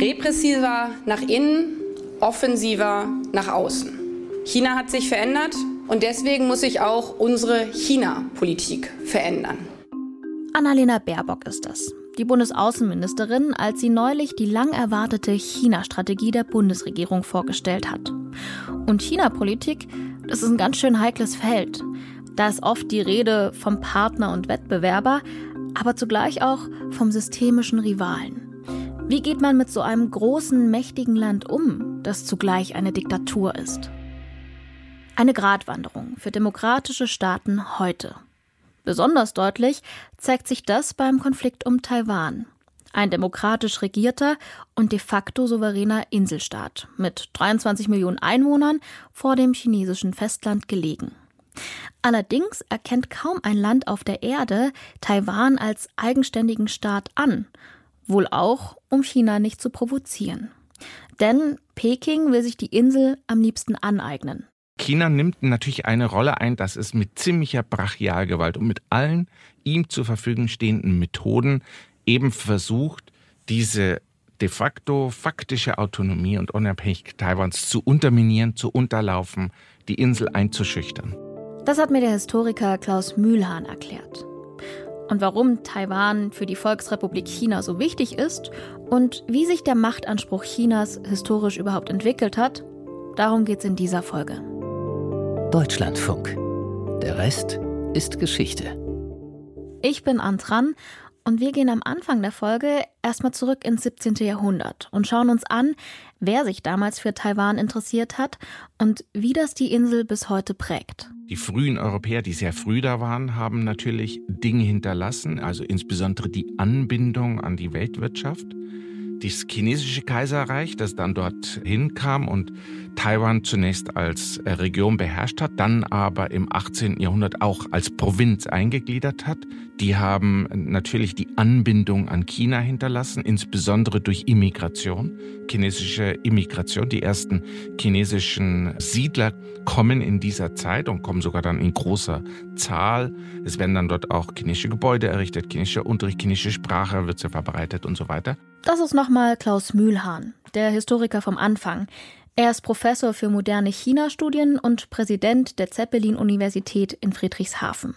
Repressiver nach innen, offensiver nach außen. China hat sich verändert und deswegen muss sich auch unsere China-Politik verändern. Annalena Baerbock ist das, die Bundesaußenministerin, als sie neulich die lang erwartete China-Strategie der Bundesregierung vorgestellt hat. Und China-Politik, das ist ein ganz schön heikles Feld. Da ist oft die Rede vom Partner und Wettbewerber, aber zugleich auch vom systemischen Rivalen. Wie geht man mit so einem großen, mächtigen Land um, das zugleich eine Diktatur ist? Eine Gratwanderung für demokratische Staaten heute. Besonders deutlich zeigt sich das beim Konflikt um Taiwan. Ein demokratisch regierter und de facto souveräner Inselstaat mit 23 Millionen Einwohnern vor dem chinesischen Festland gelegen. Allerdings erkennt kaum ein Land auf der Erde Taiwan als eigenständigen Staat an wohl auch, um China nicht zu provozieren. Denn Peking will sich die Insel am liebsten aneignen. China nimmt natürlich eine Rolle ein, dass es mit ziemlicher Brachialgewalt und mit allen ihm zur Verfügung stehenden Methoden eben versucht, diese de facto faktische Autonomie und Unabhängigkeit Taiwans zu unterminieren, zu unterlaufen, die Insel einzuschüchtern. Das hat mir der Historiker Klaus Mühlhahn erklärt und warum Taiwan für die Volksrepublik China so wichtig ist und wie sich der Machtanspruch Chinas historisch überhaupt entwickelt hat, darum geht es in dieser Folge. Deutschlandfunk. Der Rest ist Geschichte. Ich bin Antran und wir gehen am Anfang der Folge erstmal zurück ins 17. Jahrhundert und schauen uns an, wer sich damals für Taiwan interessiert hat und wie das die Insel bis heute prägt. Die frühen Europäer, die sehr früh da waren, haben natürlich Dinge hinterlassen, also insbesondere die Anbindung an die Weltwirtschaft das chinesische Kaiserreich, das dann dort hinkam und Taiwan zunächst als äh, Region beherrscht hat, dann aber im 18. Jahrhundert auch als Provinz eingegliedert hat. Die haben natürlich die Anbindung an China hinterlassen, insbesondere durch Immigration, chinesische Immigration. Die ersten chinesischen Siedler kommen in dieser Zeit und kommen sogar dann in großer Zahl. Es werden dann dort auch chinesische Gebäude errichtet, chinesischer Unterricht, chinesische Sprache wird sie verbreitet und so weiter. Das ist nochmal Klaus Mühlhahn, der Historiker vom Anfang. Er ist Professor für moderne China-Studien und Präsident der Zeppelin-Universität in Friedrichshafen.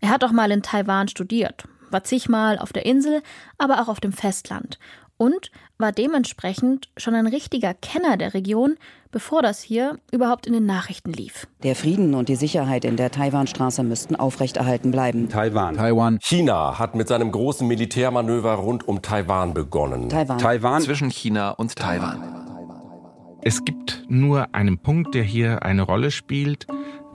Er hat auch mal in Taiwan studiert, war zigmal auf der Insel, aber auch auf dem Festland und war dementsprechend schon ein richtiger Kenner der Region, bevor das hier überhaupt in den Nachrichten lief. Der Frieden und die Sicherheit in der Taiwanstraße müssten aufrechterhalten bleiben. Taiwan. Taiwan. China hat mit seinem großen Militärmanöver rund um Taiwan begonnen. Taiwan. Taiwan. Zwischen China und Taiwan. Es gibt nur einen Punkt, der hier eine Rolle spielt.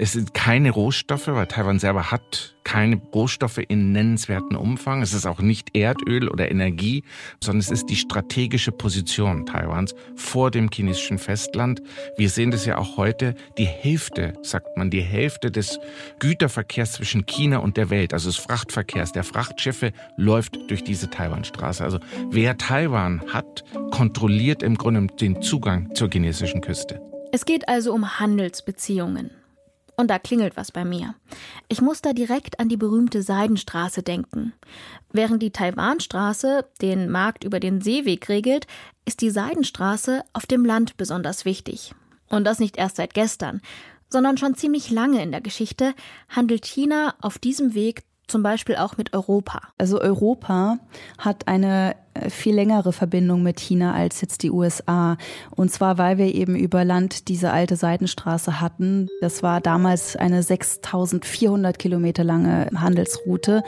Es sind keine Rohstoffe, weil Taiwan selber hat keine Rohstoffe in nennenswerten Umfang. Es ist auch nicht Erdöl oder Energie, sondern es ist die strategische Position Taiwans vor dem chinesischen Festland. Wir sehen das ja auch heute. Die Hälfte, sagt man, die Hälfte des Güterverkehrs zwischen China und der Welt, also des Frachtverkehrs, der Frachtschiffe, läuft durch diese Taiwanstraße. Also wer Taiwan hat, kontrolliert im Grunde den Zugang zur chinesischen Küste. Es geht also um Handelsbeziehungen. Und da klingelt was bei mir. Ich muss da direkt an die berühmte Seidenstraße denken. Während die Taiwanstraße den Markt über den Seeweg regelt, ist die Seidenstraße auf dem Land besonders wichtig. Und das nicht erst seit gestern, sondern schon ziemlich lange in der Geschichte handelt China auf diesem Weg zum Beispiel auch mit Europa. Also Europa hat eine viel längere Verbindung mit China als jetzt die USA. Und zwar, weil wir eben über Land diese alte Seidenstraße hatten. Das war damals eine 6400 Kilometer lange Handelsroute,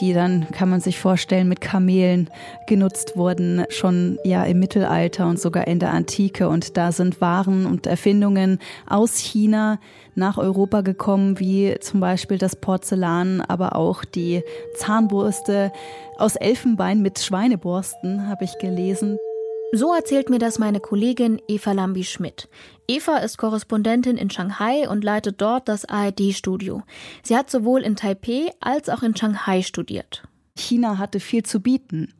die dann, kann man sich vorstellen, mit Kamelen genutzt wurden, schon ja im Mittelalter und sogar in der Antike. Und da sind Waren und Erfindungen aus China nach Europa gekommen, wie zum Beispiel das Porzellan, aber auch die Zahnbürste aus Elfenbein mit Schweineborsten, habe ich gelesen. So erzählt mir das meine Kollegin Eva Lambi-Schmidt. Eva ist Korrespondentin in Shanghai und leitet dort das ARD-Studio. Sie hat sowohl in Taipei als auch in Shanghai studiert. China hatte viel zu bieten.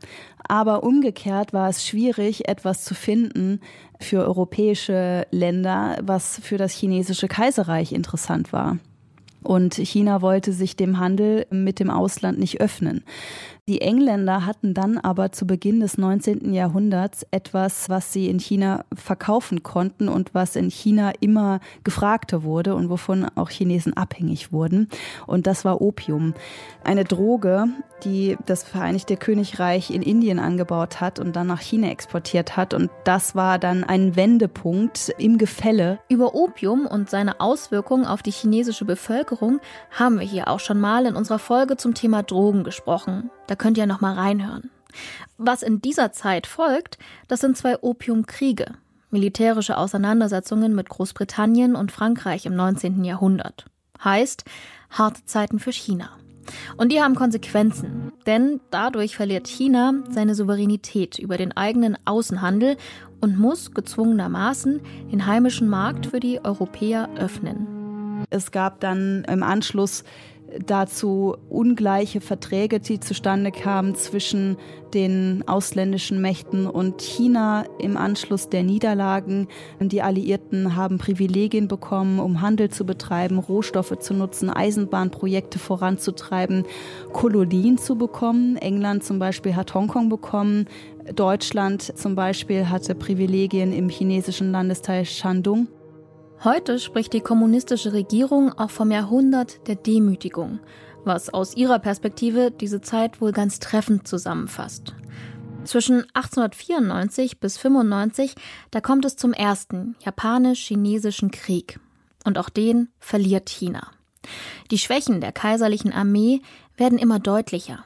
Aber umgekehrt war es schwierig, etwas zu finden für europäische Länder, was für das chinesische Kaiserreich interessant war. Und China wollte sich dem Handel mit dem Ausland nicht öffnen. Die Engländer hatten dann aber zu Beginn des 19. Jahrhunderts etwas, was sie in China verkaufen konnten und was in China immer gefragter wurde und wovon auch Chinesen abhängig wurden. Und das war Opium. Eine Droge, die das Vereinigte Königreich in Indien angebaut hat und dann nach China exportiert hat. Und das war dann ein Wendepunkt im Gefälle. Über Opium und seine Auswirkungen auf die chinesische Bevölkerung haben wir hier auch schon mal in unserer Folge zum Thema Drogen gesprochen. Da könnt ihr noch mal reinhören. Was in dieser Zeit folgt, das sind zwei Opiumkriege, militärische Auseinandersetzungen mit Großbritannien und Frankreich im 19. Jahrhundert. Heißt, harte Zeiten für China. Und die haben Konsequenzen, denn dadurch verliert China seine Souveränität über den eigenen Außenhandel und muss gezwungenermaßen den heimischen Markt für die Europäer öffnen. Es gab dann im Anschluss dazu ungleiche Verträge, die zustande kamen zwischen den ausländischen Mächten und China im Anschluss der Niederlagen. Die Alliierten haben Privilegien bekommen, um Handel zu betreiben, Rohstoffe zu nutzen, Eisenbahnprojekte voranzutreiben, Kolonien zu bekommen. England zum Beispiel hat Hongkong bekommen. Deutschland zum Beispiel hatte Privilegien im chinesischen Landesteil Shandong. Heute spricht die kommunistische Regierung auch vom Jahrhundert der Demütigung, was aus ihrer Perspektive diese Zeit wohl ganz treffend zusammenfasst. Zwischen 1894 bis 95, da kommt es zum ersten japanisch-chinesischen Krieg. Und auch den verliert China. Die Schwächen der kaiserlichen Armee werden immer deutlicher.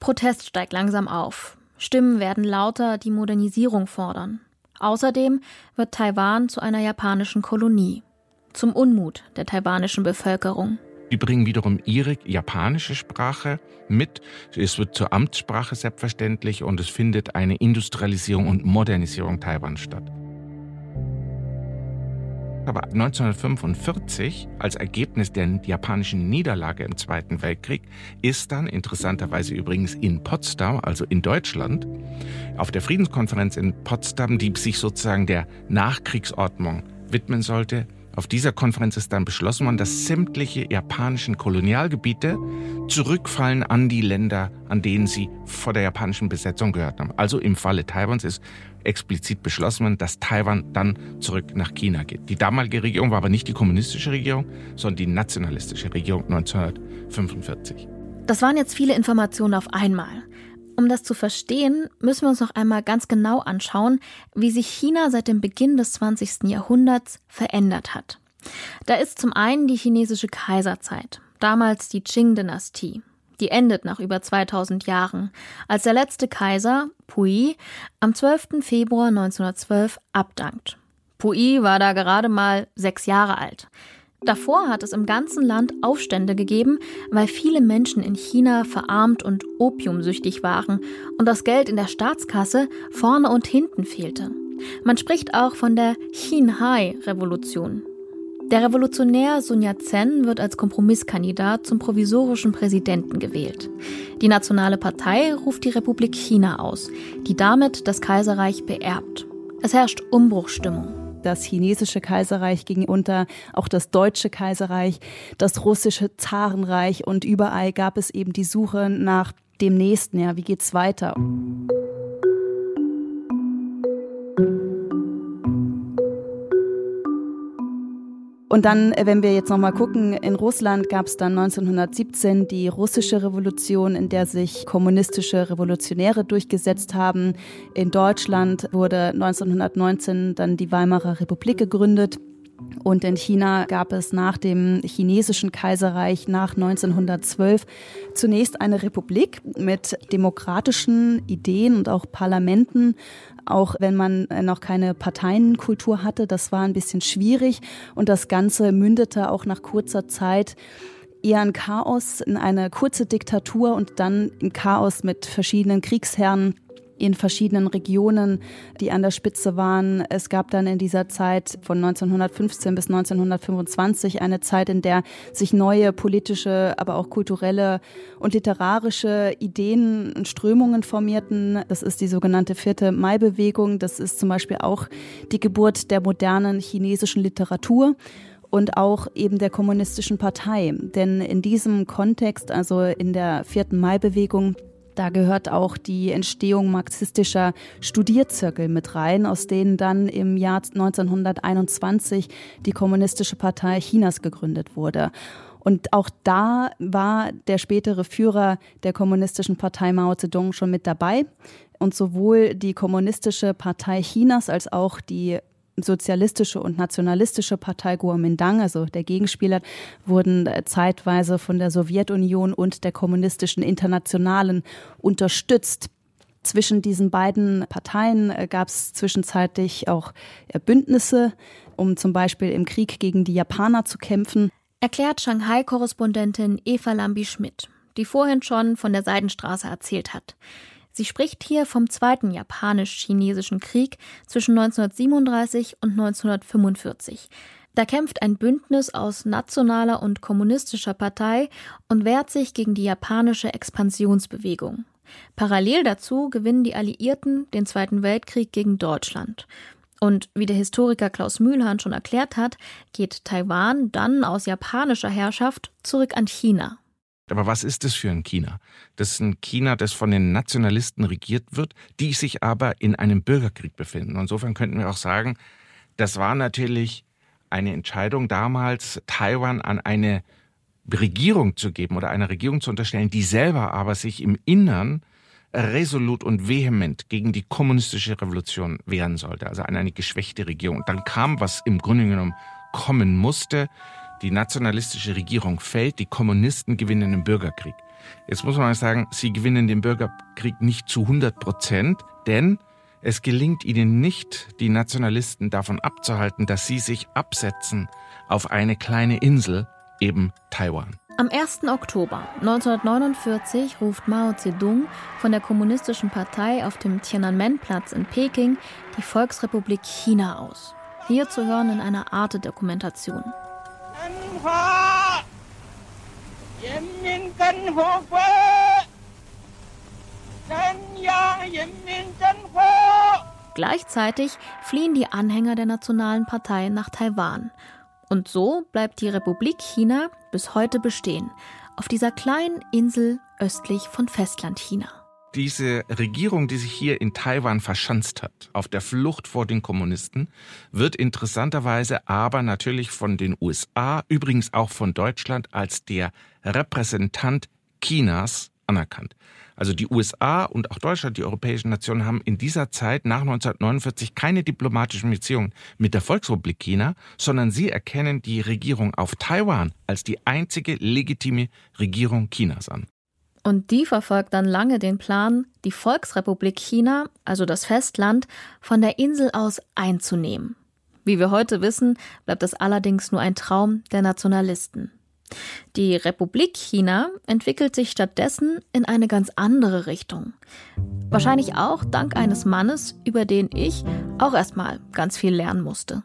Protest steigt langsam auf. Stimmen werden lauter, die Modernisierung fordern. Außerdem wird Taiwan zu einer japanischen Kolonie. Zum Unmut der taiwanischen Bevölkerung. Die bringen wiederum ihre japanische Sprache mit. Es wird zur Amtssprache selbstverständlich und es findet eine Industrialisierung und Modernisierung Taiwans statt. Aber 1945, als Ergebnis der japanischen Niederlage im Zweiten Weltkrieg, ist dann interessanterweise übrigens in Potsdam, also in Deutschland, auf der Friedenskonferenz in Potsdam, die sich sozusagen der Nachkriegsordnung widmen sollte, auf dieser Konferenz ist dann beschlossen worden, dass sämtliche japanischen Kolonialgebiete zurückfallen an die Länder, an denen sie vor der japanischen Besetzung gehört haben. Also im Falle Taiwans ist explizit beschlossen worden, dass Taiwan dann zurück nach China geht. Die damalige Regierung war aber nicht die kommunistische Regierung, sondern die nationalistische Regierung 1945. Das waren jetzt viele Informationen auf einmal. Um das zu verstehen, müssen wir uns noch einmal ganz genau anschauen, wie sich China seit dem Beginn des 20. Jahrhunderts verändert hat. Da ist zum einen die chinesische Kaiserzeit, damals die Qing-Dynastie. Die endet nach über 2000 Jahren, als der letzte Kaiser, Pui, am 12. Februar 1912 abdankt. Pui war da gerade mal sechs Jahre alt. Davor hat es im ganzen Land Aufstände gegeben, weil viele Menschen in China verarmt und opiumsüchtig waren und das Geld in der Staatskasse vorne und hinten fehlte. Man spricht auch von der Xinhai-Revolution. Der Revolutionär Sun Yat-sen wird als Kompromisskandidat zum provisorischen Präsidenten gewählt. Die Nationale Partei ruft die Republik China aus, die damit das Kaiserreich beerbt. Es herrscht Umbruchstimmung das chinesische Kaiserreich ging unter, auch das deutsche Kaiserreich, das russische Zarenreich und überall gab es eben die Suche nach dem nächsten, ja, wie geht's weiter? Und dann, äh, wenn wir jetzt nochmal gucken, in Russland gab es dann 1917 die russische Revolution, in der sich kommunistische Revolutionäre durchgesetzt haben. In Deutschland wurde 1919 dann die Weimarer Republik gegründet. Und in China gab es nach dem chinesischen Kaiserreich nach 1912 zunächst eine Republik mit demokratischen Ideen und auch Parlamenten, auch wenn man noch keine Parteienkultur hatte. Das war ein bisschen schwierig und das Ganze mündete auch nach kurzer Zeit eher ein Chaos, in eine kurze Diktatur und dann ein Chaos mit verschiedenen Kriegsherren in verschiedenen Regionen, die an der Spitze waren. Es gab dann in dieser Zeit von 1915 bis 1925 eine Zeit, in der sich neue politische, aber auch kulturelle und literarische Ideen und Strömungen formierten. Das ist die sogenannte vierte Mai-Bewegung. Das ist zum Beispiel auch die Geburt der modernen chinesischen Literatur. und auch eben der kommunistischen Partei. Denn in diesem Kontext, also in der vierten Mai-Bewegung, da gehört auch die Entstehung marxistischer Studierzirkel mit rein, aus denen dann im Jahr 1921 die Kommunistische Partei Chinas gegründet wurde. Und auch da war der spätere Führer der Kommunistischen Partei Mao Zedong schon mit dabei. Und sowohl die Kommunistische Partei Chinas als auch die sozialistische und nationalistische Partei Kuomintang, also der Gegenspieler, wurden zeitweise von der Sowjetunion und der kommunistischen Internationalen unterstützt. Zwischen diesen beiden Parteien äh, gab es zwischenzeitlich auch äh, Bündnisse, um zum Beispiel im Krieg gegen die Japaner zu kämpfen. Erklärt Shanghai-Korrespondentin Eva Lambi-Schmidt, die vorhin schon von der Seidenstraße erzählt hat. Sie spricht hier vom Zweiten Japanisch-Chinesischen Krieg zwischen 1937 und 1945. Da kämpft ein Bündnis aus nationaler und kommunistischer Partei und wehrt sich gegen die japanische Expansionsbewegung. Parallel dazu gewinnen die Alliierten den Zweiten Weltkrieg gegen Deutschland. Und wie der Historiker Klaus Mühlhahn schon erklärt hat, geht Taiwan dann aus japanischer Herrschaft zurück an China. Aber was ist das für ein China? Das ist ein China, das von den Nationalisten regiert wird, die sich aber in einem Bürgerkrieg befinden. Insofern könnten wir auch sagen, das war natürlich eine Entscheidung damals, Taiwan an eine Regierung zu geben oder einer Regierung zu unterstellen, die selber aber sich im Innern resolut und vehement gegen die kommunistische Revolution wehren sollte, also an eine geschwächte Regierung. Dann kam, was im Grunde genommen kommen musste, die nationalistische Regierung fällt, die Kommunisten gewinnen den Bürgerkrieg. Jetzt muss man sagen, sie gewinnen den Bürgerkrieg nicht zu 100 Prozent, denn es gelingt ihnen nicht, die Nationalisten davon abzuhalten, dass sie sich absetzen auf eine kleine Insel, eben Taiwan. Am 1. Oktober 1949 ruft Mao Zedong von der Kommunistischen Partei auf dem Tiananmen-Platz in Peking die Volksrepublik China aus. Hier zu hören in einer Arte-Dokumentation. Gleichzeitig fliehen die Anhänger der Nationalen Partei nach Taiwan. Und so bleibt die Republik China bis heute bestehen, auf dieser kleinen Insel östlich von Festlandchina. Diese Regierung, die sich hier in Taiwan verschanzt hat, auf der Flucht vor den Kommunisten, wird interessanterweise aber natürlich von den USA, übrigens auch von Deutschland, als der Repräsentant Chinas anerkannt. Also die USA und auch Deutschland, die europäischen Nationen haben in dieser Zeit nach 1949 keine diplomatischen Beziehungen mit der Volksrepublik China, sondern sie erkennen die Regierung auf Taiwan als die einzige legitime Regierung Chinas an. Und die verfolgt dann lange den Plan, die Volksrepublik China, also das Festland, von der Insel aus einzunehmen. Wie wir heute wissen, bleibt das allerdings nur ein Traum der Nationalisten. Die Republik China entwickelt sich stattdessen in eine ganz andere Richtung. Wahrscheinlich auch dank eines Mannes, über den ich auch erstmal ganz viel lernen musste.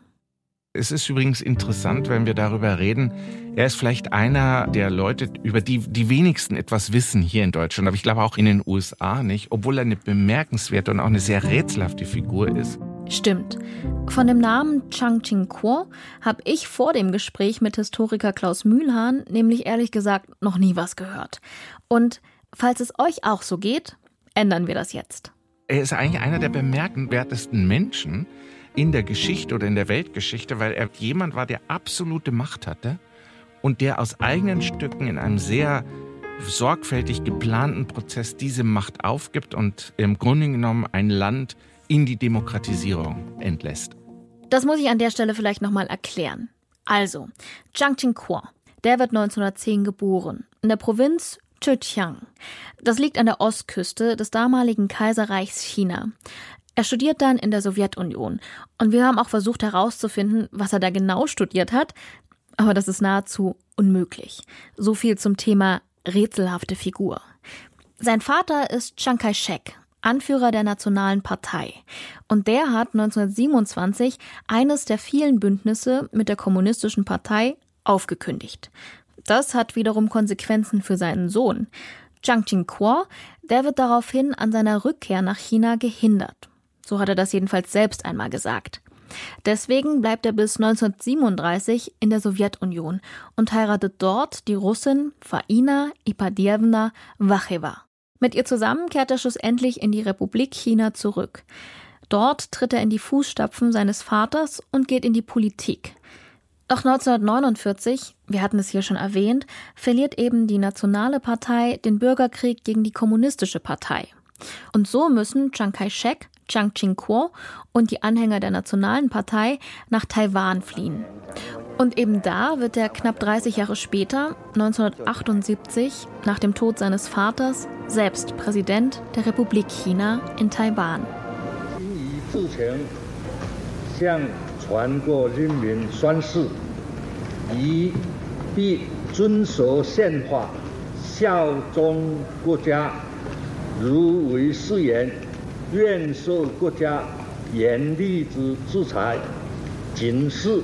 Es ist übrigens interessant, wenn wir darüber reden. Er ist vielleicht einer der Leute, über die die wenigsten etwas wissen hier in Deutschland, aber ich glaube auch in den USA nicht, obwohl er eine bemerkenswerte und auch eine sehr rätselhafte Figur ist. Stimmt. Von dem Namen Chang Ching-kuo habe ich vor dem Gespräch mit Historiker Klaus Mühlhahn nämlich ehrlich gesagt noch nie was gehört. Und falls es euch auch so geht, ändern wir das jetzt. Er ist eigentlich einer der bemerkenswertesten Menschen, in der Geschichte oder in der Weltgeschichte, weil er jemand war, der absolute Macht hatte und der aus eigenen Stücken in einem sehr sorgfältig geplanten Prozess diese Macht aufgibt und im Grunde genommen ein Land in die Demokratisierung entlässt. Das muss ich an der Stelle vielleicht nochmal erklären. Also, Zhang Qingkuo, der wird 1910 geboren, in der Provinz Zhejiang. Das liegt an der Ostküste des damaligen Kaiserreichs China. Er studiert dann in der Sowjetunion und wir haben auch versucht herauszufinden, was er da genau studiert hat, aber das ist nahezu unmöglich. So viel zum Thema rätselhafte Chiang Sein Vater ist Chiang Kai-shek, Anführer der Nationalen Partei. Und der hat 1927 eines der vielen Bündnisse mit der Kommunistischen Partei aufgekündigt. Das hat wiederum Konsequenzen für seinen Sohn. Zhang Jingkuo, der wird daraufhin an seiner Rückkehr nach China gehindert. So hat er das jedenfalls selbst einmal gesagt. Deswegen bleibt er bis 1937 in der Sowjetunion und heiratet dort die Russin Faina Ipadiewna Wacheva. Mit ihr zusammen kehrt er schlussendlich in die Republik China zurück. Dort tritt er in die Fußstapfen seines Vaters und geht in die Politik. Doch 1949, wir hatten es hier schon erwähnt, verliert eben die Nationale Partei den Bürgerkrieg gegen die Kommunistische Partei. Und so müssen Chiang Kai-shek, Chiang Ching-kuo und die Anhänger der Nationalen Partei nach Taiwan fliehen. Und eben da wird er knapp 30 Jahre später, 1978, nach dem Tod seines Vaters, selbst Präsident der Republik China in Taiwan. 愿受国家严厉之制裁。警示。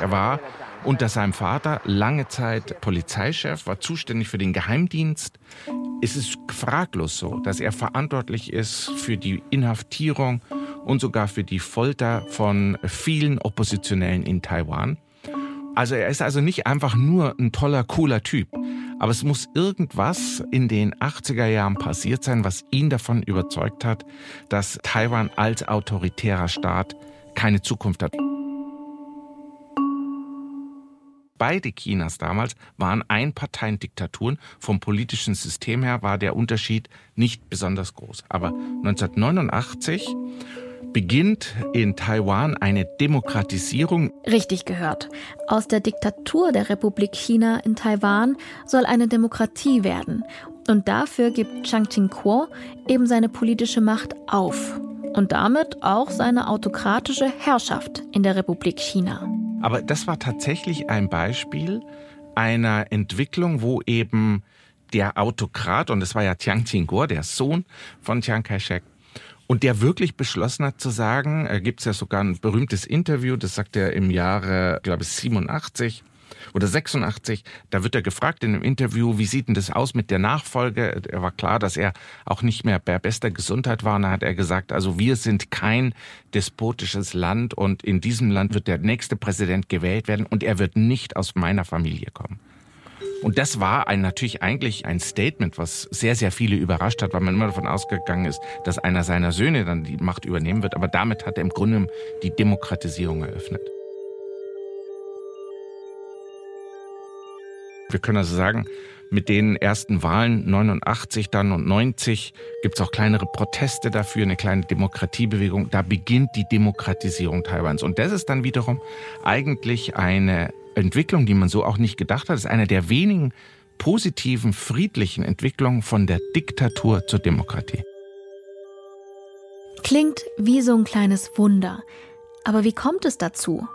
Er war unter seinem Vater lange Zeit Polizeichef, war zuständig für den Geheimdienst. Es ist fraglos so, dass er verantwortlich ist für die Inhaftierung und sogar für die Folter von vielen Oppositionellen in Taiwan. Also er ist also nicht einfach nur ein toller, cooler Typ. aber es muss irgendwas in den 80er Jahren passiert sein, was ihn davon überzeugt hat, dass Taiwan als autoritärer Staat keine Zukunft hat. Beide Chinas damals waren Einparteiendiktaturen. Vom politischen System her war der Unterschied nicht besonders groß. Aber 1989 beginnt in Taiwan eine Demokratisierung. Richtig gehört. Aus der Diktatur der Republik China in Taiwan soll eine Demokratie werden. Und dafür gibt Chiang Ching-kuo eben seine politische Macht auf. Und damit auch seine autokratische Herrschaft in der Republik China. Aber das war tatsächlich ein Beispiel einer Entwicklung, wo eben der Autokrat, und das war ja Chiang Ching-kuo, der Sohn von Chiang Kai-shek, und der wirklich beschlossen hat zu sagen, äh, gibt es ja sogar ein berühmtes Interview, das sagt er im Jahre, glaube ich, 87 oder 86, da wird er gefragt in einem Interview, wie sieht denn das aus mit der Nachfolge? Er war klar, dass er auch nicht mehr bei bester Gesundheit war. Und da hat er gesagt, also wir sind kein despotisches Land und in diesem Land wird der nächste Präsident gewählt werden und er wird nicht aus meiner Familie kommen. Und das war ein, natürlich eigentlich ein Statement, was sehr, sehr viele überrascht hat, weil man immer davon ausgegangen ist, dass einer seiner Söhne dann die Macht übernehmen wird. Aber damit hat er im Grunde die Demokratisierung eröffnet. Wir können also sagen, mit den ersten Wahlen 89 dann und 90 gibt es auch kleinere Proteste dafür, eine kleine Demokratiebewegung. Da beginnt die Demokratisierung Taiwans. Und das ist dann wiederum eigentlich eine Entwicklung, die man so auch nicht gedacht hat. Ist eine der wenigen positiven, friedlichen Entwicklungen von der Diktatur zur Demokratie. Klingt wie so ein kleines Wunder. Aber wie kommt es dazu?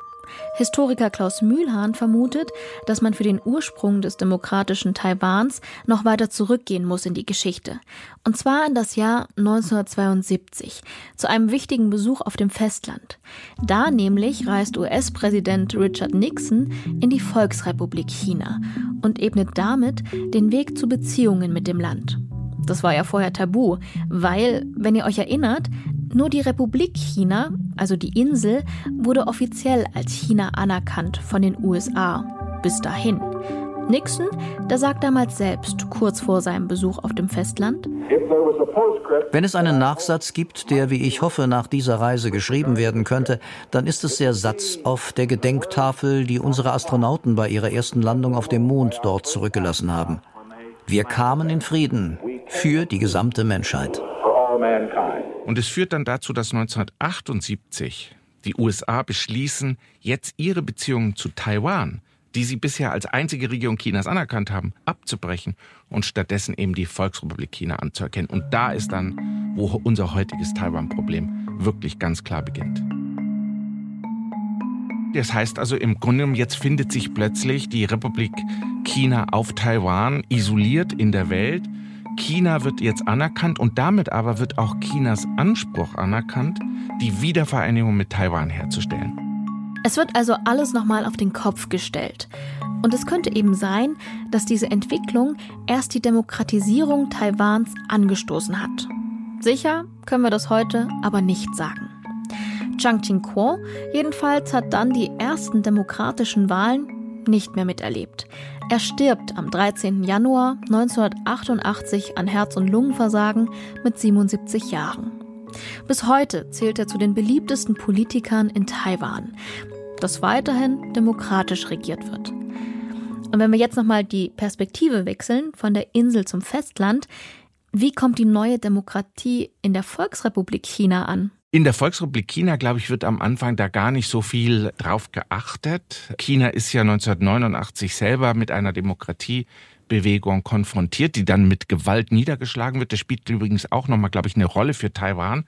Historiker Klaus Mühlhahn vermutet, dass man für den Ursprung des demokratischen Taiwans noch weiter zurückgehen muss in die Geschichte. Und zwar in das Jahr 1972, zu einem wichtigen Besuch auf dem Festland. Da nämlich reist US-Präsident Richard Nixon in die Volksrepublik China und ebnet damit den Weg zu Beziehungen mit dem Land. Das war ja vorher tabu, weil, wenn ihr euch erinnert, nur die Republik China, also die Insel, wurde offiziell als China anerkannt von den USA. Bis dahin. Nixon, der sagt damals selbst, kurz vor seinem Besuch auf dem Festland, wenn es einen Nachsatz gibt, der, wie ich hoffe, nach dieser Reise geschrieben werden könnte, dann ist es der Satz auf der Gedenktafel, die unsere Astronauten bei ihrer ersten Landung auf dem Mond dort zurückgelassen haben. Wir kamen in Frieden für die gesamte Menschheit. Und es führt dann dazu, dass 1978 die USA beschließen, jetzt ihre Beziehungen zu Taiwan, die sie bisher als einzige Region Chinas anerkannt haben, abzubrechen und stattdessen eben die Volksrepublik China anzuerkennen. Und da ist dann, wo unser heutiges Taiwan-Problem wirklich ganz klar beginnt. Das heißt also im Grunde genommen, jetzt findet sich plötzlich die Republik China auf Taiwan isoliert in der Welt China wird jetzt anerkannt und damit aber wird auch Chinas Anspruch anerkannt, die Wiedervereinigung mit Taiwan herzustellen. Es wird also alles nochmal auf den Kopf gestellt. Und es könnte eben sein, dass diese Entwicklung erst die Demokratisierung Taiwans angestoßen hat. Sicher können wir das heute aber nicht sagen. Chiang Ching-kuo jedenfalls hat dann die ersten demokratischen Wahlen nicht mehr miterlebt. Er stirbt am 13. Januar 1988 an Herz- und Lungenversagen mit 77 Jahren. Bis heute zählt er zu den beliebtesten Politikern in Taiwan, das weiterhin demokratisch regiert wird. Und wenn wir jetzt nochmal die Perspektive wechseln von der Insel zum Festland, wie kommt die neue Demokratie in der Volksrepublik China an? In der Volksrepublik China, glaube ich, wird am Anfang da gar nicht so viel drauf geachtet. China ist ja 1989 selber mit einer Demokratiebewegung konfrontiert, die dann mit Gewalt niedergeschlagen wird. Das spielt übrigens auch nochmal, glaube ich, eine Rolle für Taiwan,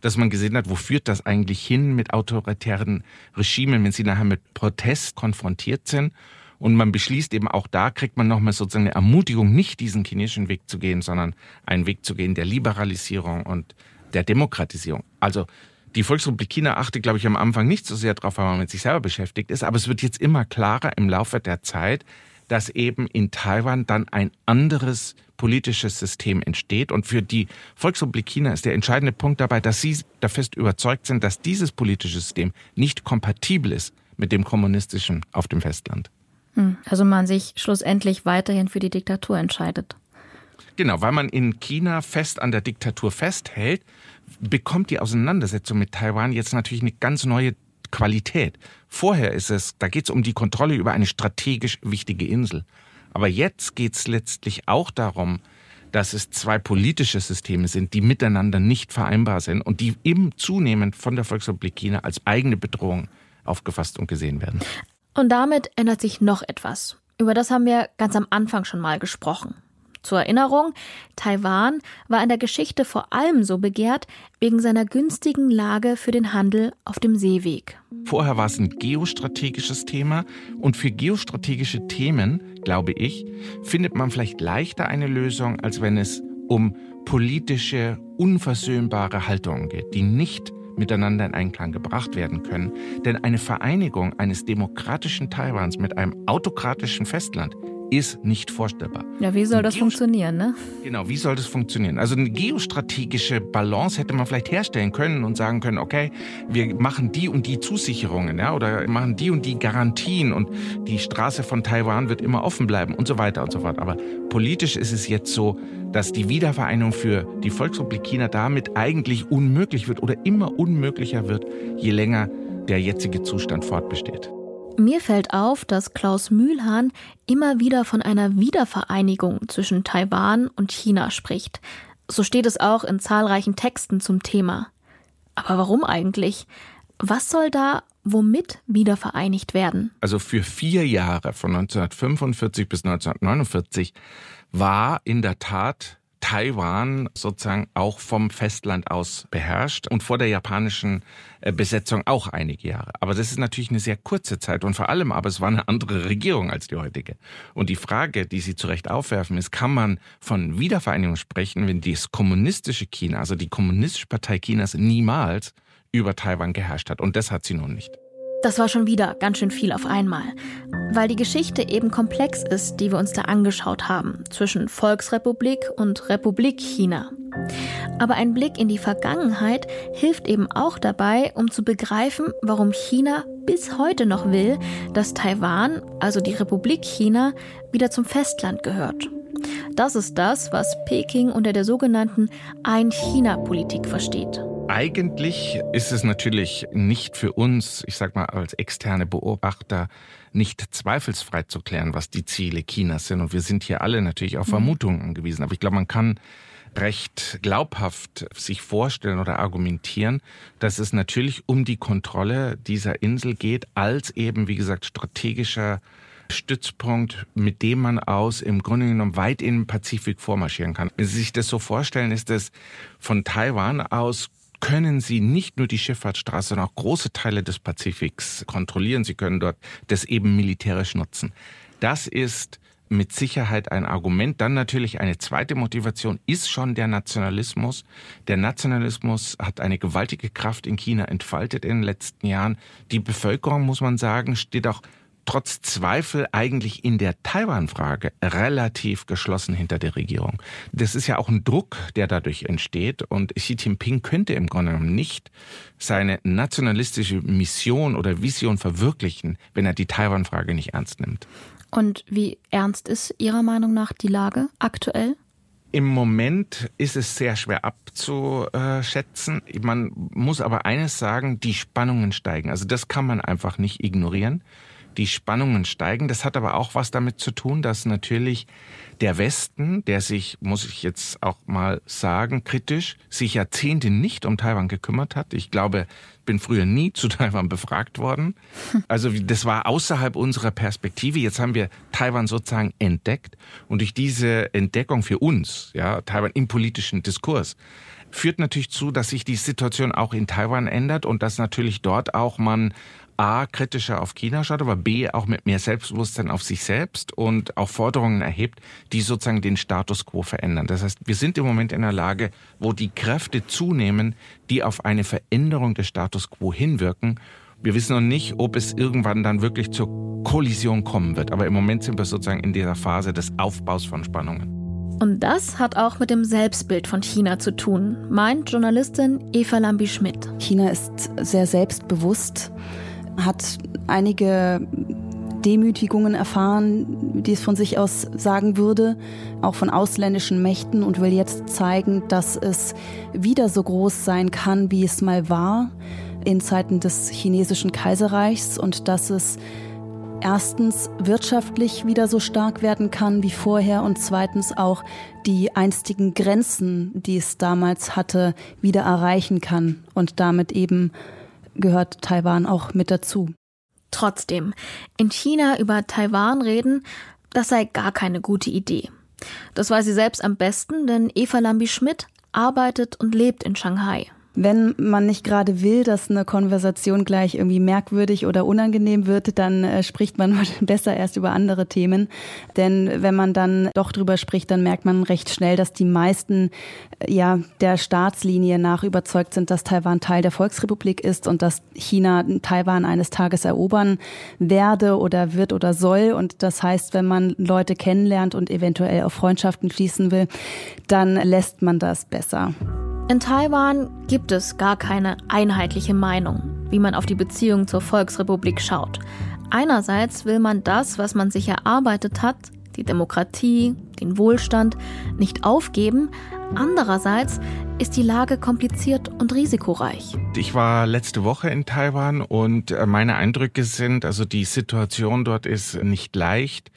dass man gesehen hat, wo führt das eigentlich hin mit autoritären Regimen, wenn sie nachher mit Protest konfrontiert sind. Und man beschließt eben auch da, kriegt man nochmal sozusagen eine Ermutigung, nicht diesen chinesischen Weg zu gehen, sondern einen Weg zu gehen der Liberalisierung und der Demokratisierung. Also die Volksrepublik China achtet, glaube ich, am Anfang nicht so sehr darauf, weil man mit sich selber beschäftigt ist, aber es wird jetzt immer klarer im Laufe der Zeit, dass eben in Taiwan dann ein anderes politisches System entsteht. Und für die Volksrepublik China ist der entscheidende Punkt dabei, dass sie da fest überzeugt sind, dass dieses politische System nicht kompatibel ist mit dem kommunistischen auf dem Festland. Hm, also man sich schlussendlich weiterhin für die Diktatur entscheidet. Genau, weil man in China fest an der Diktatur festhält, bekommt die Auseinandersetzung mit Taiwan jetzt natürlich eine ganz neue Qualität. Vorher ist es, da geht es um die Kontrolle über eine strategisch wichtige Insel. Aber jetzt geht es letztlich auch darum, dass es zwei politische Systeme sind, die miteinander nicht vereinbar sind und die eben zunehmend von der Volksrepublik China als eigene Bedrohung aufgefasst und gesehen werden. Und damit ändert sich noch etwas. Über das haben wir ganz am Anfang schon mal gesprochen. Zur Erinnerung, Taiwan war in der Geschichte vor allem so begehrt wegen seiner günstigen Lage für den Handel auf dem Seeweg. Vorher war es ein geostrategisches Thema und für geostrategische Themen, glaube ich, findet man vielleicht leichter eine Lösung, als wenn es um politische, unversöhnbare Haltungen geht, die nicht miteinander in Einklang gebracht werden können. Denn eine Vereinigung eines demokratischen Taiwans mit einem autokratischen Festland ist nicht vorstellbar. Ja, wie soll das Geost funktionieren, ne? Genau, wie soll das funktionieren? Also eine geostrategische Balance hätte man vielleicht herstellen können und sagen können, okay, wir machen die und die Zusicherungen, ja, oder machen die und die Garantien und die Straße von Taiwan wird immer offen bleiben und so weiter und so fort. Aber politisch ist es jetzt so, dass die Wiedervereinigung für die Volksrepublik China damit eigentlich unmöglich wird oder immer unmöglicher wird, je länger der jetzige Zustand fortbesteht. Mir fällt auf, dass Klaus Mühlhahn immer wieder von einer Wiedervereinigung zwischen Taiwan und China spricht. So steht es auch in zahlreichen Texten zum Thema. Aber warum eigentlich? Was soll da womit wiedervereinigt werden? Also für vier Jahre von 1945 bis 1949 war in der Tat Taiwan sozusagen auch vom Festland aus beherrscht und vor der japanischen äh, Besetzung auch einige Jahre. Aber das ist natürlich eine sehr kurze Zeit und vor allem aber es war eine andere Regierung als die heutige. Und die Frage, die Sie zu Recht aufwerfen, ist, kann man von Wiedervereinigung sprechen, wenn das kommunistische China, also die kommunistische Partei Chinas niemals über Taiwan geherrscht hat? Und das hat sie nun nicht. Das war schon wieder ganz schön viel auf einmal, weil die Geschichte eben komplex ist, die wir uns da angeschaut haben, zwischen Volksrepublik und Republik China. Aber ein Blick in die Vergangenheit hilft eben auch dabei, um zu begreifen, warum China bis heute noch will, dass Taiwan, also die Republik China, wieder zum Festland gehört. Das ist das, was Peking unter der sogenannten Ein-China-Politik versteht. Eigentlich ist es natürlich nicht für uns, ich sag mal als externe Beobachter, nicht zweifelsfrei zu klären, was die Ziele Chinas sind. Und wir sind hier alle natürlich auf mhm. Vermutungen angewiesen. Aber ich glaube, man kann recht glaubhaft sich vorstellen oder argumentieren, dass es natürlich um die Kontrolle dieser Insel geht, als eben, wie gesagt, strategischer Stützpunkt, mit dem man aus im Grunde genommen weit in den Pazifik vormarschieren kann. Wenn Sie sich das so vorstellen, ist es von Taiwan aus können sie nicht nur die Schifffahrtsstraße, sondern auch große Teile des Pazifiks kontrollieren. Sie können dort das eben militärisch nutzen. Das ist mit Sicherheit ein Argument. Dann natürlich eine zweite Motivation ist schon der Nationalismus. Der Nationalismus hat eine gewaltige Kraft in China entfaltet in den letzten Jahren. Die Bevölkerung, muss man sagen, steht auch trotz Zweifel eigentlich in der Taiwan-Frage relativ geschlossen hinter der Regierung. Das ist ja auch ein Druck, der dadurch entsteht. Und Xi Jinping könnte im Grunde genommen nicht seine nationalistische Mission oder Vision verwirklichen, wenn er die Taiwan-Frage nicht ernst nimmt. Und wie ernst ist Ihrer Meinung nach die Lage aktuell? Im Moment ist es sehr schwer abzuschätzen. Man muss aber eines sagen, die Spannungen steigen. Also das kann man einfach nicht ignorieren. Die Spannungen steigen. Das hat aber auch was damit zu tun, dass natürlich der Westen, der sich, muss ich jetzt auch mal sagen, kritisch, sich Jahrzehnte nicht um Taiwan gekümmert hat. Ich glaube, bin früher nie zu Taiwan befragt worden. Also das war außerhalb unserer Perspektive. Jetzt haben wir Taiwan sozusagen entdeckt und durch diese Entdeckung für uns, ja, Taiwan im politischen Diskurs, führt natürlich zu, dass sich die Situation auch in Taiwan ändert und dass natürlich dort auch man A, kritischer auf China schaut, aber B, auch mit mehr Selbstbewusstsein auf sich selbst und auch Forderungen erhebt, die sozusagen den Status quo verändern. Das heißt, wir sind im Moment in einer Lage, wo die Kräfte zunehmen, die auf eine Veränderung des Status quo hinwirken. Wir wissen noch nicht, ob es irgendwann dann wirklich zur Kollision kommen wird. Aber im Moment sind wir sozusagen in dieser Phase des Aufbaus von Spannungen. Und das hat auch mit dem Selbstbild von China zu tun, meint Journalistin Eva Lambi-Schmidt. China ist sehr selbstbewusst hat einige Demütigungen erfahren, die es von sich aus sagen würde, auch von ausländischen Mächten und will jetzt zeigen, dass es wieder so groß sein kann, wie es mal war in Zeiten des chinesischen Kaiserreichs und dass es erstens wirtschaftlich wieder so stark werden kann wie vorher und zweitens auch die einstigen Grenzen, die es damals hatte, wieder erreichen kann und damit eben gehört Taiwan auch mit dazu. Trotzdem, in China über Taiwan reden, das sei gar keine gute Idee. Das weiß sie selbst am besten, denn Eva Lambi-Schmidt arbeitet und lebt in Shanghai wenn man nicht gerade will, dass eine Konversation gleich irgendwie merkwürdig oder unangenehm wird, dann äh, spricht man besser erst über andere Themen. Denn wenn man dann doch drüber spricht, dann merkt man recht schnell, dass die meisten äh, ja der Staatslinie nach überzeugt sind, dass Taiwan Teil der Volksrepublik ist und dass China Taiwan eines Tages erobern werde oder wird oder soll. Und das heißt, wenn man Leute kennenlernt und eventuell auf Freundschaften schließen will, dann lässt man das besser. In Taiwan gibt es gar keine einheitliche Meinung, wie man auf die Beziehung zur Volksrepublik schaut. Einerseits will man das, was man sich erarbeitet hat, die Demokratie, den Wohlstand, nicht aufgeben. Andererseits ist die Lage kompliziert und risikoreich. Ich war letzte Woche in Taiwan und äh, meine Eindrücke sind, also die Situation dort ist nicht leicht.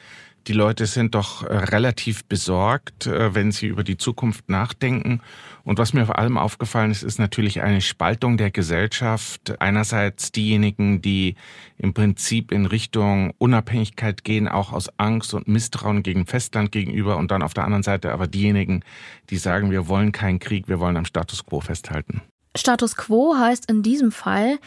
Die Leute sind doch äh, relativ besorgt, äh, wenn sie über die Zukunft nachdenken. Und was mir vor allem aufgefallen ist, ist natürlich eine Spaltung der Gesellschaft. Einerseits diejenigen, die im Prinzip in Richtung Unabhängigkeit gehen, auch aus Angst und Misstrauen gegen Festland gegenüber. Und dann auf der anderen Seite aber diejenigen, die sagen, wir wollen keinen Krieg, wir wollen am Status quo festhalten. Status quo heißt in diesem Fall,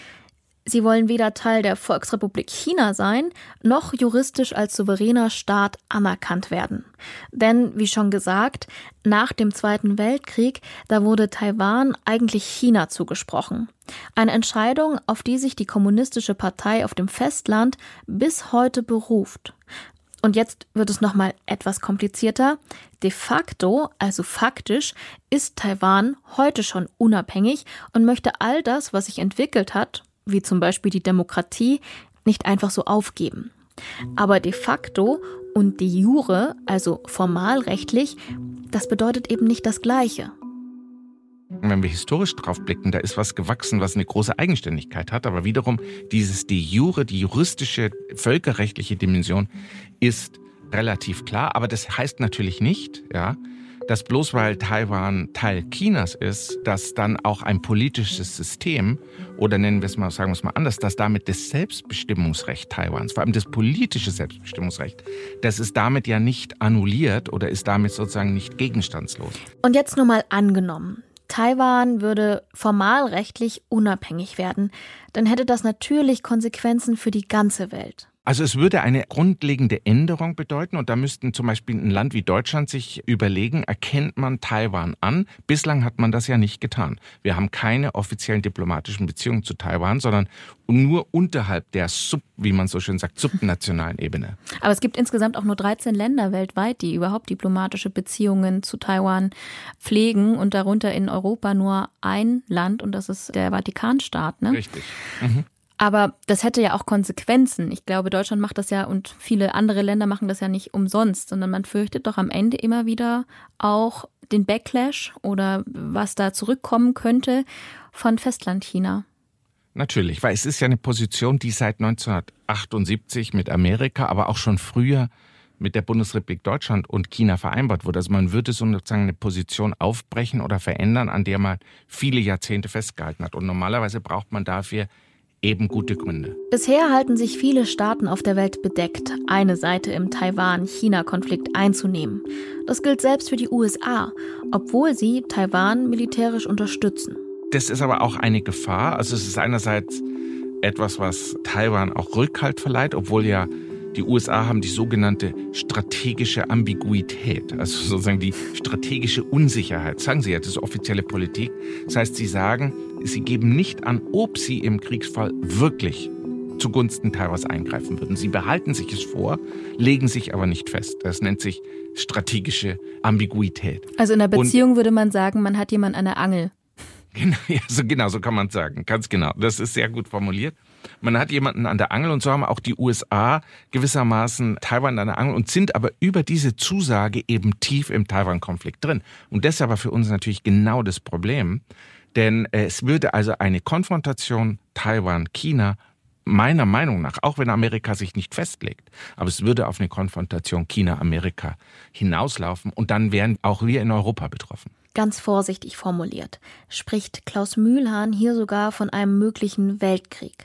Sie wollen weder Teil der Volksrepublik China sein, noch juristisch als souveräner Staat anerkannt werden. Denn, wie schon gesagt, nach dem Zweiten Weltkrieg, da wurde Taiwan eigentlich China zugesprochen. Eine Entscheidung, auf die sich die Kommunistische Partei auf dem Festland bis heute beruft. Und jetzt wird es nochmal etwas komplizierter. De facto, also faktisch, ist Taiwan heute schon unabhängig und möchte all das, was sich entwickelt hat, wie zum Beispiel die Demokratie, nicht einfach so aufgeben. Aber de facto und de jure, also formalrechtlich, das bedeutet eben nicht das Gleiche. Wenn wir historisch drauf blicken, da ist was gewachsen, was eine große Eigenständigkeit hat, aber wiederum dieses de jure, die juristische, völkerrechtliche Dimension ist relativ klar, aber das heißt natürlich nicht, ja, dass bloß weil Taiwan Teil Chinas ist, dass dann auch ein politisches System oder nennen wir es mal, sagen wir es mal anders, dass damit das Selbstbestimmungsrecht Taiwans, vor allem das politische Selbstbestimmungsrecht, das ist damit ja nicht annulliert oder ist damit sozusagen nicht gegenstandslos. Und jetzt nur mal angenommen, Taiwan würde formalrechtlich unabhängig werden, dann hätte das natürlich Konsequenzen für die ganze Welt. Also es würde eine grundlegende Änderung bedeuten und da müssten zum Beispiel ein Land wie Deutschland sich überlegen, erkennt man Taiwan an? Bislang hat man das ja nicht getan. Wir haben keine offiziellen diplomatischen Beziehungen zu Taiwan, sondern nur unterhalb der Sub, wie man so schön sagt, subnationalen Ebene. Aber es gibt insgesamt auch nur 13 Länder weltweit, die überhaupt diplomatische Beziehungen zu Taiwan pflegen und darunter in Europa nur ein Land und das ist der Vatikanstaat. Ne? Richtig. Mhm. Aber das hätte ja auch Konsequenzen. Ich glaube, Deutschland macht das ja und viele andere Länder machen das ja nicht umsonst, sondern man fürchtet doch am Ende immer wieder auch den Backlash oder was da zurückkommen könnte von Festlandchina. Natürlich, weil es ist ja eine Position, die seit 1978 mit Amerika, aber auch schon früher mit der Bundesrepublik Deutschland und China vereinbart wurde. Also man würde sozusagen eine Position aufbrechen oder verändern, an der man viele Jahrzehnte festgehalten hat. Und normalerweise braucht man dafür eben gute Gründe. Bisher halten sich viele Staaten auf der Welt bedeckt, eine Seite im Taiwan-China-Konflikt einzunehmen. Das gilt selbst für die USA, obwohl sie Taiwan militärisch unterstützen. Das ist aber auch eine Gefahr. Also es ist einerseits etwas, was Taiwan auch Rückhalt verleiht, obwohl ja die USA haben die sogenannte strategische Ambiguität, also sozusagen die strategische Unsicherheit. Sagen Sie ja, das ist offizielle Politik. Das heißt, Sie sagen, Sie geben nicht an, ob Sie im Kriegsfall wirklich zugunsten Taiwans eingreifen würden. Sie behalten sich es vor, legen sich aber nicht fest. Das nennt sich strategische Ambiguität. Also in der Beziehung Und würde man sagen, man hat jemanden an der Angel. Genau, ja, so, genau, so kann man sagen. Ganz genau. Das ist sehr gut formuliert. Man hat jemanden an der Angel und so haben auch die USA gewissermaßen Taiwan an der Angel und sind aber über diese Zusage eben tief im Taiwan-Konflikt drin. Und das ist aber für uns natürlich genau das Problem. Denn es würde also eine Konfrontation Taiwan-China meiner Meinung nach, auch wenn Amerika sich nicht festlegt, aber es würde auf eine Konfrontation China-Amerika hinauslaufen und dann wären auch wir in Europa betroffen. Ganz vorsichtig formuliert spricht Klaus Mühlhahn hier sogar von einem möglichen Weltkrieg.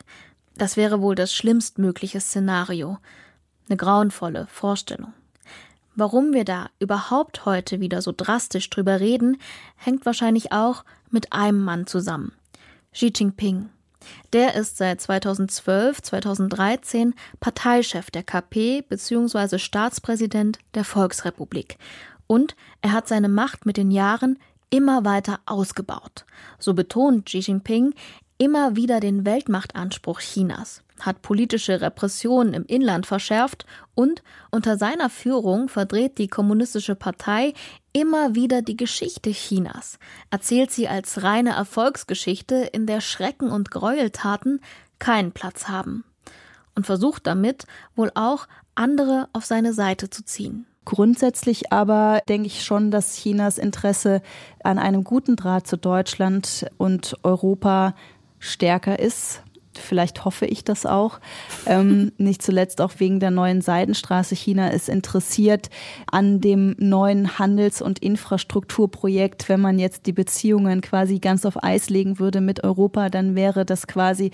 Das wäre wohl das schlimmstmögliche Szenario. Eine grauenvolle Vorstellung. Warum wir da überhaupt heute wieder so drastisch drüber reden, hängt wahrscheinlich auch mit einem Mann zusammen. Xi Jinping. Der ist seit 2012, 2013 Parteichef der KP bzw. Staatspräsident der Volksrepublik. Und er hat seine Macht mit den Jahren immer weiter ausgebaut. So betont Xi Jinping immer wieder den Weltmachtanspruch Chinas, hat politische Repressionen im Inland verschärft und unter seiner Führung verdreht die Kommunistische Partei immer wieder die Geschichte Chinas, erzählt sie als reine Erfolgsgeschichte, in der Schrecken und Gräueltaten keinen Platz haben und versucht damit wohl auch andere auf seine Seite zu ziehen. Grundsätzlich aber denke ich schon, dass Chinas Interesse an einem guten Draht zu Deutschland und Europa stärker ist. Vielleicht hoffe ich das auch. Ähm, nicht zuletzt auch wegen der neuen Seidenstraße. China ist interessiert an dem neuen Handels- und Infrastrukturprojekt. Wenn man jetzt die Beziehungen quasi ganz auf Eis legen würde mit Europa, dann wäre das quasi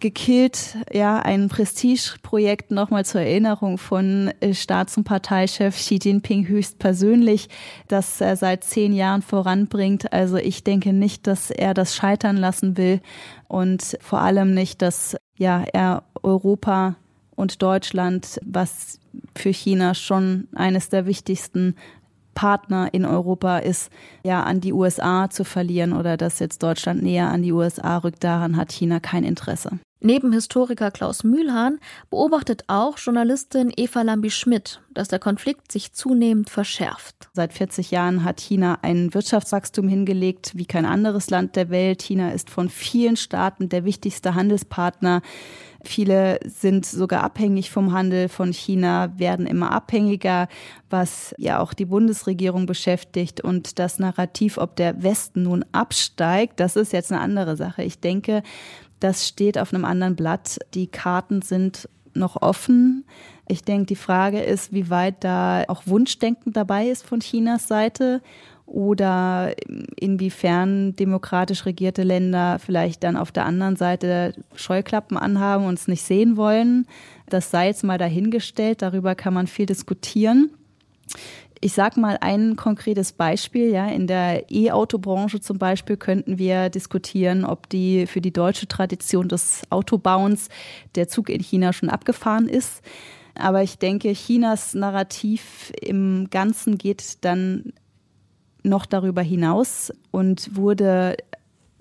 gekillt, ja, ein Prestigeprojekt nochmal zur Erinnerung von äh, Staats- und Parteichef Xi Jinping höchstpersönlich, das er seit zehn Jahren voranbringt. Also ich denke nicht, dass er das scheitern lassen will und vor allem nicht, dass ja, er Europa und Deutschland, was für China schon eines der wichtigsten Partner in Europa ist, ja, an die USA zu verlieren oder dass jetzt Deutschland näher an die USA rückt, daran hat China kein Interesse. Neben Historiker Klaus Mühlhahn beobachtet auch Journalistin Eva Lambi-Schmidt, dass der Konflikt sich zunehmend verschärft. Seit 40 Jahren hat China ein Wirtschaftswachstum hingelegt wie kein anderes Land der Welt. China ist von vielen Staaten der wichtigste Handelspartner. Viele sind sogar abhängig vom Handel von China, werden immer abhängiger, was ja auch die Bundesregierung beschäftigt. Und das Narrativ, ob der Westen nun absteigt, das ist jetzt eine andere Sache. Ich denke, das steht auf einem anderen Blatt. Die Karten sind noch offen. Ich denke, die Frage ist, wie weit da auch Wunschdenken dabei ist von Chinas Seite oder inwiefern demokratisch regierte Länder vielleicht dann auf der anderen Seite Scheuklappen anhaben und es nicht sehen wollen. Das sei jetzt mal dahingestellt, darüber kann man viel diskutieren. Ich sage mal ein konkretes Beispiel. Ja, in der E-Auto-Branche zum Beispiel könnten wir diskutieren, ob die für die deutsche Tradition des Autobauens der Zug in China schon abgefahren ist. Aber ich denke, Chinas Narrativ im Ganzen geht dann noch darüber hinaus und wurde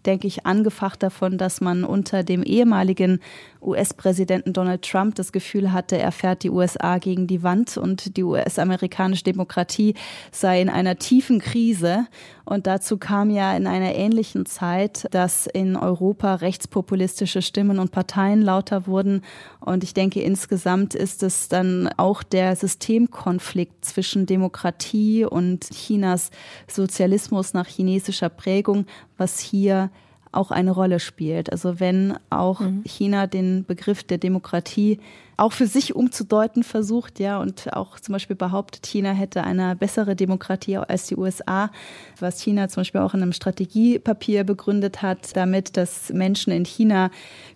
denke ich, angefacht davon, dass man unter dem ehemaligen US-Präsidenten Donald Trump das Gefühl hatte, er fährt die USA gegen die Wand und die US-amerikanische Demokratie sei in einer tiefen Krise. Und dazu kam ja in einer ähnlichen Zeit, dass in Europa rechtspopulistische Stimmen und Parteien lauter wurden. Und ich denke, insgesamt ist es dann auch der Systemkonflikt zwischen Demokratie und Chinas Sozialismus nach chinesischer Prägung, was hier auch eine Rolle spielt. Also wenn auch mhm. China den Begriff der Demokratie auch für sich umzudeuten versucht, ja, und auch zum Beispiel behauptet, China hätte eine bessere Demokratie als die USA, was China zum Beispiel auch in einem Strategiepapier begründet hat, damit, dass Menschen in China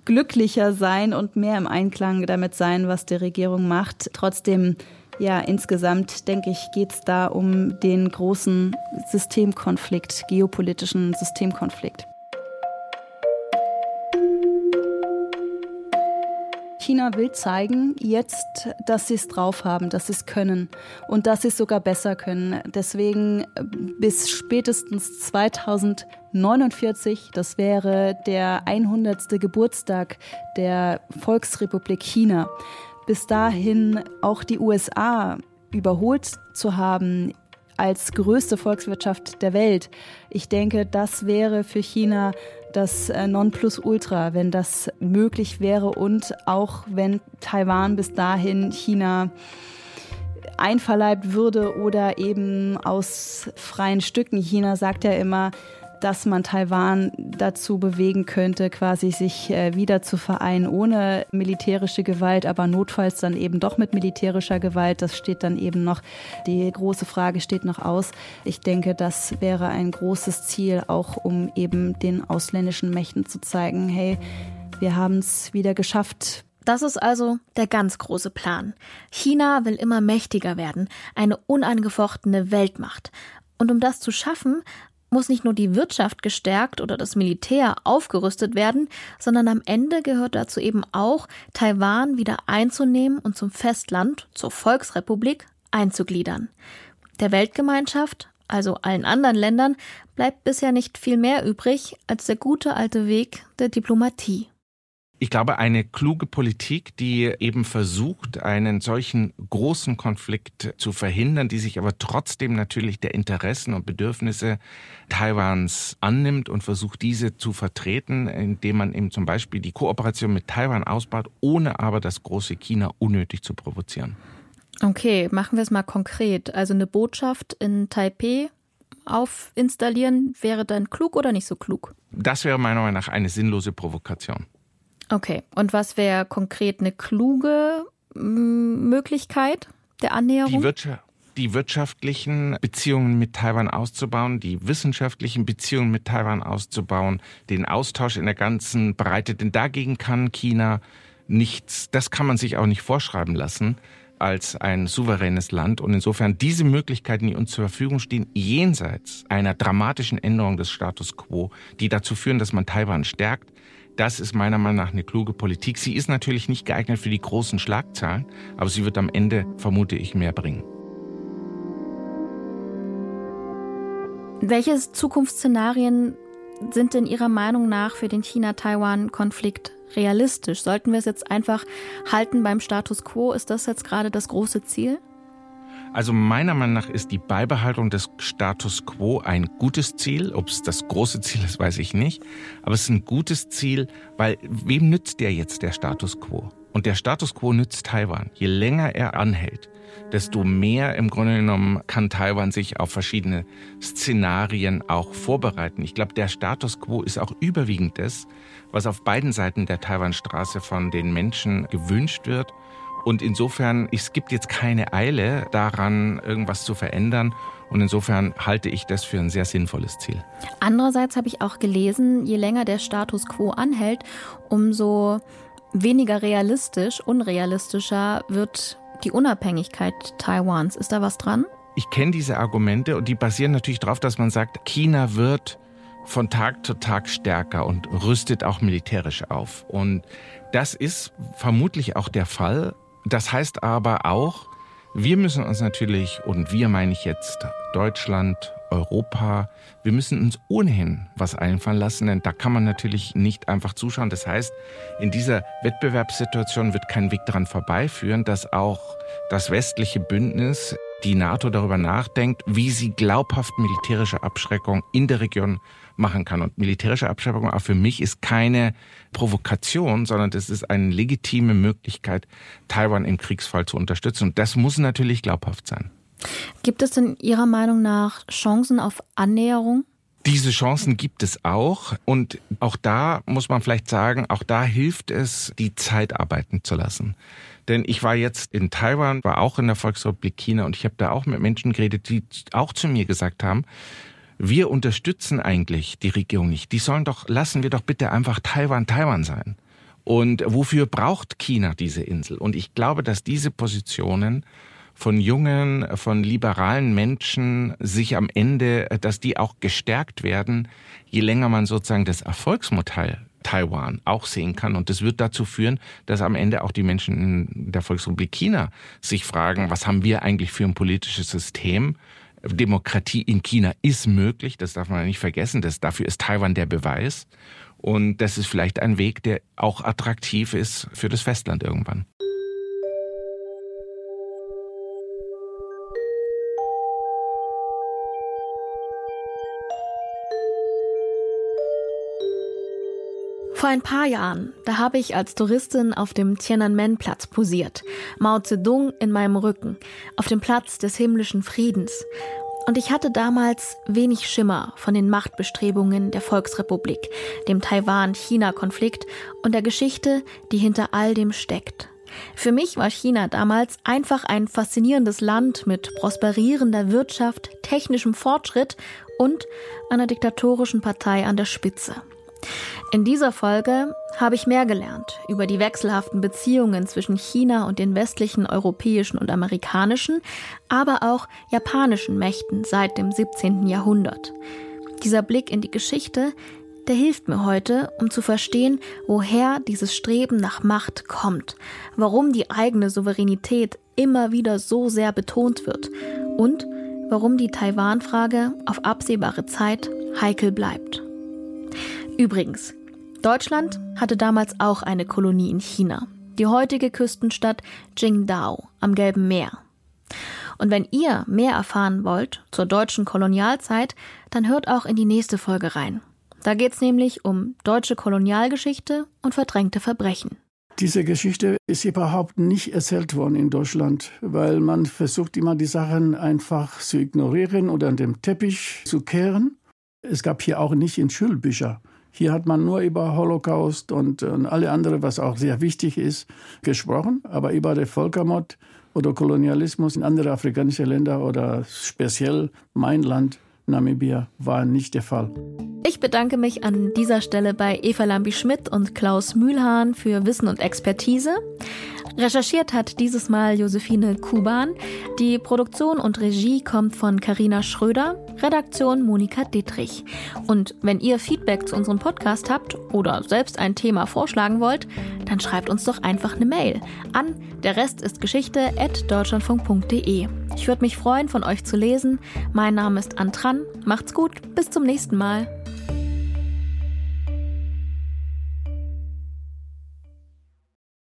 glücklicher sein und mehr im Einklang damit sein, was die Regierung macht. Trotzdem ja, insgesamt denke ich, geht es da um den großen Systemkonflikt, geopolitischen Systemkonflikt. China will zeigen jetzt, dass sie es drauf haben, dass sie es können und dass sie es sogar besser können. Deswegen äh, bis spätestens 2049, das wäre der 100. Geburtstag der Volksrepublik China, bis dahin auch die USA überholt zu haben als größte Volkswirtschaft der Welt. Ich denke, das wäre für China das äh, Nonplusultra, wenn das möglich wäre und auch wenn Taiwan bis dahin China einverleibt würde oder eben aus freien Stücken. China sagt ja immer, dass man Taiwan dazu bewegen könnte, quasi sich äh, wieder zu vereinen ohne militärische Gewalt, aber notfalls dann eben doch mit militärischer Gewalt. Das steht dann eben noch, die große Frage steht noch aus. Ich denke, das wäre ein großes Ziel, auch um eben den ausländischen Mächten zu zeigen, hey, wir haben es wieder geschafft, das ist also der ganz große Plan. China will immer mächtiger werden, eine unangefochtene Weltmacht. Und um das zu schaffen, muss nicht nur die Wirtschaft gestärkt oder das Militär aufgerüstet werden, sondern am Ende gehört dazu eben auch, Taiwan wieder einzunehmen und zum Festland, zur Volksrepublik, einzugliedern. Der Weltgemeinschaft, also allen anderen Ländern, bleibt bisher nicht viel mehr übrig als der gute alte Weg der Diplomatie. Ich glaube, eine kluge Politik, die eben versucht, einen solchen großen Konflikt zu verhindern, die sich aber trotzdem natürlich der Interessen und Bedürfnisse Taiwans annimmt und versucht, diese zu vertreten, indem man eben zum Beispiel die Kooperation mit Taiwan ausbaut, ohne aber das große China unnötig zu provozieren. Okay, machen wir es mal konkret. Also eine Botschaft in Taipei aufinstallieren wäre dann klug oder nicht so klug? Das wäre meiner Meinung nach eine sinnlose Provokation. Okay, und was wäre konkret eine kluge Möglichkeit der Annäherung? Die, Wirtschaft, die wirtschaftlichen Beziehungen mit Taiwan auszubauen, die wissenschaftlichen Beziehungen mit Taiwan auszubauen, den Austausch in der ganzen Breite, denn dagegen kann China nichts, das kann man sich auch nicht vorschreiben lassen als ein souveränes Land. Und insofern diese Möglichkeiten, die uns zur Verfügung stehen, jenseits einer dramatischen Änderung des Status quo, die dazu führen, dass man Taiwan stärkt, das ist meiner Meinung nach eine kluge Politik. Sie ist natürlich nicht geeignet für die großen Schlagzahlen, aber sie wird am Ende, vermute ich, mehr bringen. Welche Zukunftsszenarien sind denn Ihrer Meinung nach für den China-Taiwan-Konflikt realistisch? Sollten wir es jetzt einfach halten beim Status quo? Ist das jetzt gerade das große Ziel? Also meiner Meinung nach ist die Beibehaltung des Status quo ein gutes Ziel. Ob es das große Ziel ist, weiß ich nicht. Aber es ist ein gutes Ziel, weil wem nützt der jetzt der Status quo? Und der Status quo nützt Taiwan. Je länger er anhält, desto mehr im Grunde genommen kann Taiwan sich auf verschiedene Szenarien auch vorbereiten. Ich glaube, der Status quo ist auch überwiegend das, was auf beiden Seiten der Taiwanstraße von den Menschen gewünscht wird und insofern, es gibt jetzt keine Eile daran, irgendwas zu verändern. Und insofern halte ich das für ein sehr sinnvolles Ziel. Andererseits habe ich auch gelesen, je länger der Status quo anhält, umso weniger realistisch, unrealistischer wird die Unabhängigkeit Taiwans. Ist da was dran? ich kenne diese Argumente und die basieren natürlich darauf, dass man sagt, China wird von Tag zu Tag stärker und rüstet auch militärisch auf. Und das ist vermutlich auch der Fall. Das heißt aber auch, wir müssen uns natürlich, und wir meine ich jetzt Deutschland, Europa, wir müssen uns ohnehin was einfallen lassen, denn da kann man natürlich nicht einfach zuschauen. Das heißt, in dieser Wettbewerbssituation wird kein Weg daran vorbeiführen, dass auch das westliche Bündnis die NATO darüber nachdenkt, wie sie glaubhaft militärische Abschreckung in der Region machen kann. Und militärische Abschreckung auch für mich ist keine Provokation, sondern das ist eine legitime Möglichkeit, Taiwan im Kriegsfall zu unterstützen. Und das muss natürlich glaubhaft sein. Gibt es denn Ihrer Meinung nach Chancen auf Annäherung? Diese Chancen gibt es auch. Und auch da muss man vielleicht sagen, auch da hilft es, die Zeit arbeiten zu lassen. Denn ich war jetzt in Taiwan, war auch in der Volksrepublik China und ich habe da auch mit Menschen geredet, die auch zu mir gesagt haben, wir unterstützen eigentlich die Regierung nicht. Die sollen doch, lassen wir doch bitte einfach Taiwan Taiwan sein. Und wofür braucht China diese Insel? Und ich glaube, dass diese Positionen von jungen, von liberalen Menschen sich am Ende, dass die auch gestärkt werden, je länger man sozusagen das Erfolgsmodell Taiwan auch sehen kann. Und das wird dazu führen, dass am Ende auch die Menschen in der Volksrepublik China sich fragen, was haben wir eigentlich für ein politisches System? Demokratie in China ist möglich, das darf man nicht vergessen. Das, dafür ist Taiwan der Beweis. Und das ist vielleicht ein Weg, der auch attraktiv ist für das Festland irgendwann. Vor ein paar Jahren, da habe ich als Touristin auf dem Tiananmen-Platz posiert. Mao Zedong in meinem Rücken, auf dem Platz des himmlischen Friedens. Und ich hatte damals wenig Schimmer von den Machtbestrebungen der Volksrepublik, dem Taiwan-China-Konflikt und der Geschichte, die hinter all dem steckt. Für mich war China damals einfach ein faszinierendes Land mit prosperierender Wirtschaft, technischem Fortschritt und einer diktatorischen Partei an der Spitze. In dieser Folge habe ich mehr gelernt über die wechselhaften Beziehungen zwischen China und den westlichen europäischen und amerikanischen, aber auch japanischen Mächten seit dem 17. Jahrhundert. Dieser Blick in die Geschichte, der hilft mir heute, um zu verstehen, woher dieses Streben nach Macht kommt, warum die eigene Souveränität immer wieder so sehr betont wird und warum die Taiwan-Frage auf absehbare Zeit heikel bleibt. Übrigens, Deutschland hatte damals auch eine Kolonie in China, die heutige Küstenstadt Qingdao am Gelben Meer. Und wenn ihr mehr erfahren wollt zur deutschen Kolonialzeit, dann hört auch in die nächste Folge rein. Da geht es nämlich um deutsche Kolonialgeschichte und verdrängte Verbrechen. Diese Geschichte ist überhaupt nicht erzählt worden in Deutschland, weil man versucht immer die Sachen einfach zu ignorieren oder an dem Teppich zu kehren. Es gab hier auch nicht in Schulbücher hier hat man nur über Holocaust und, und alle andere, was auch sehr wichtig ist, gesprochen, aber über den Völkermord oder Kolonialismus in andere afrikanische Länder oder speziell mein Land Namibia war nicht der Fall. Ich bedanke mich an dieser Stelle bei Eva Lambi-Schmidt und Klaus Mühlhahn für Wissen und Expertise. Recherchiert hat dieses Mal Josephine Kuban. Die Produktion und Regie kommt von Karina Schröder, Redaktion Monika Dittrich. Und wenn ihr Feedback zu unserem Podcast habt oder selbst ein Thema vorschlagen wollt, dann schreibt uns doch einfach eine Mail an der Rest ist Geschichte at deutschlandfunk.de. Ich würde mich freuen, von euch zu lesen. Mein Name ist Antran. Macht's gut, bis zum nächsten Mal.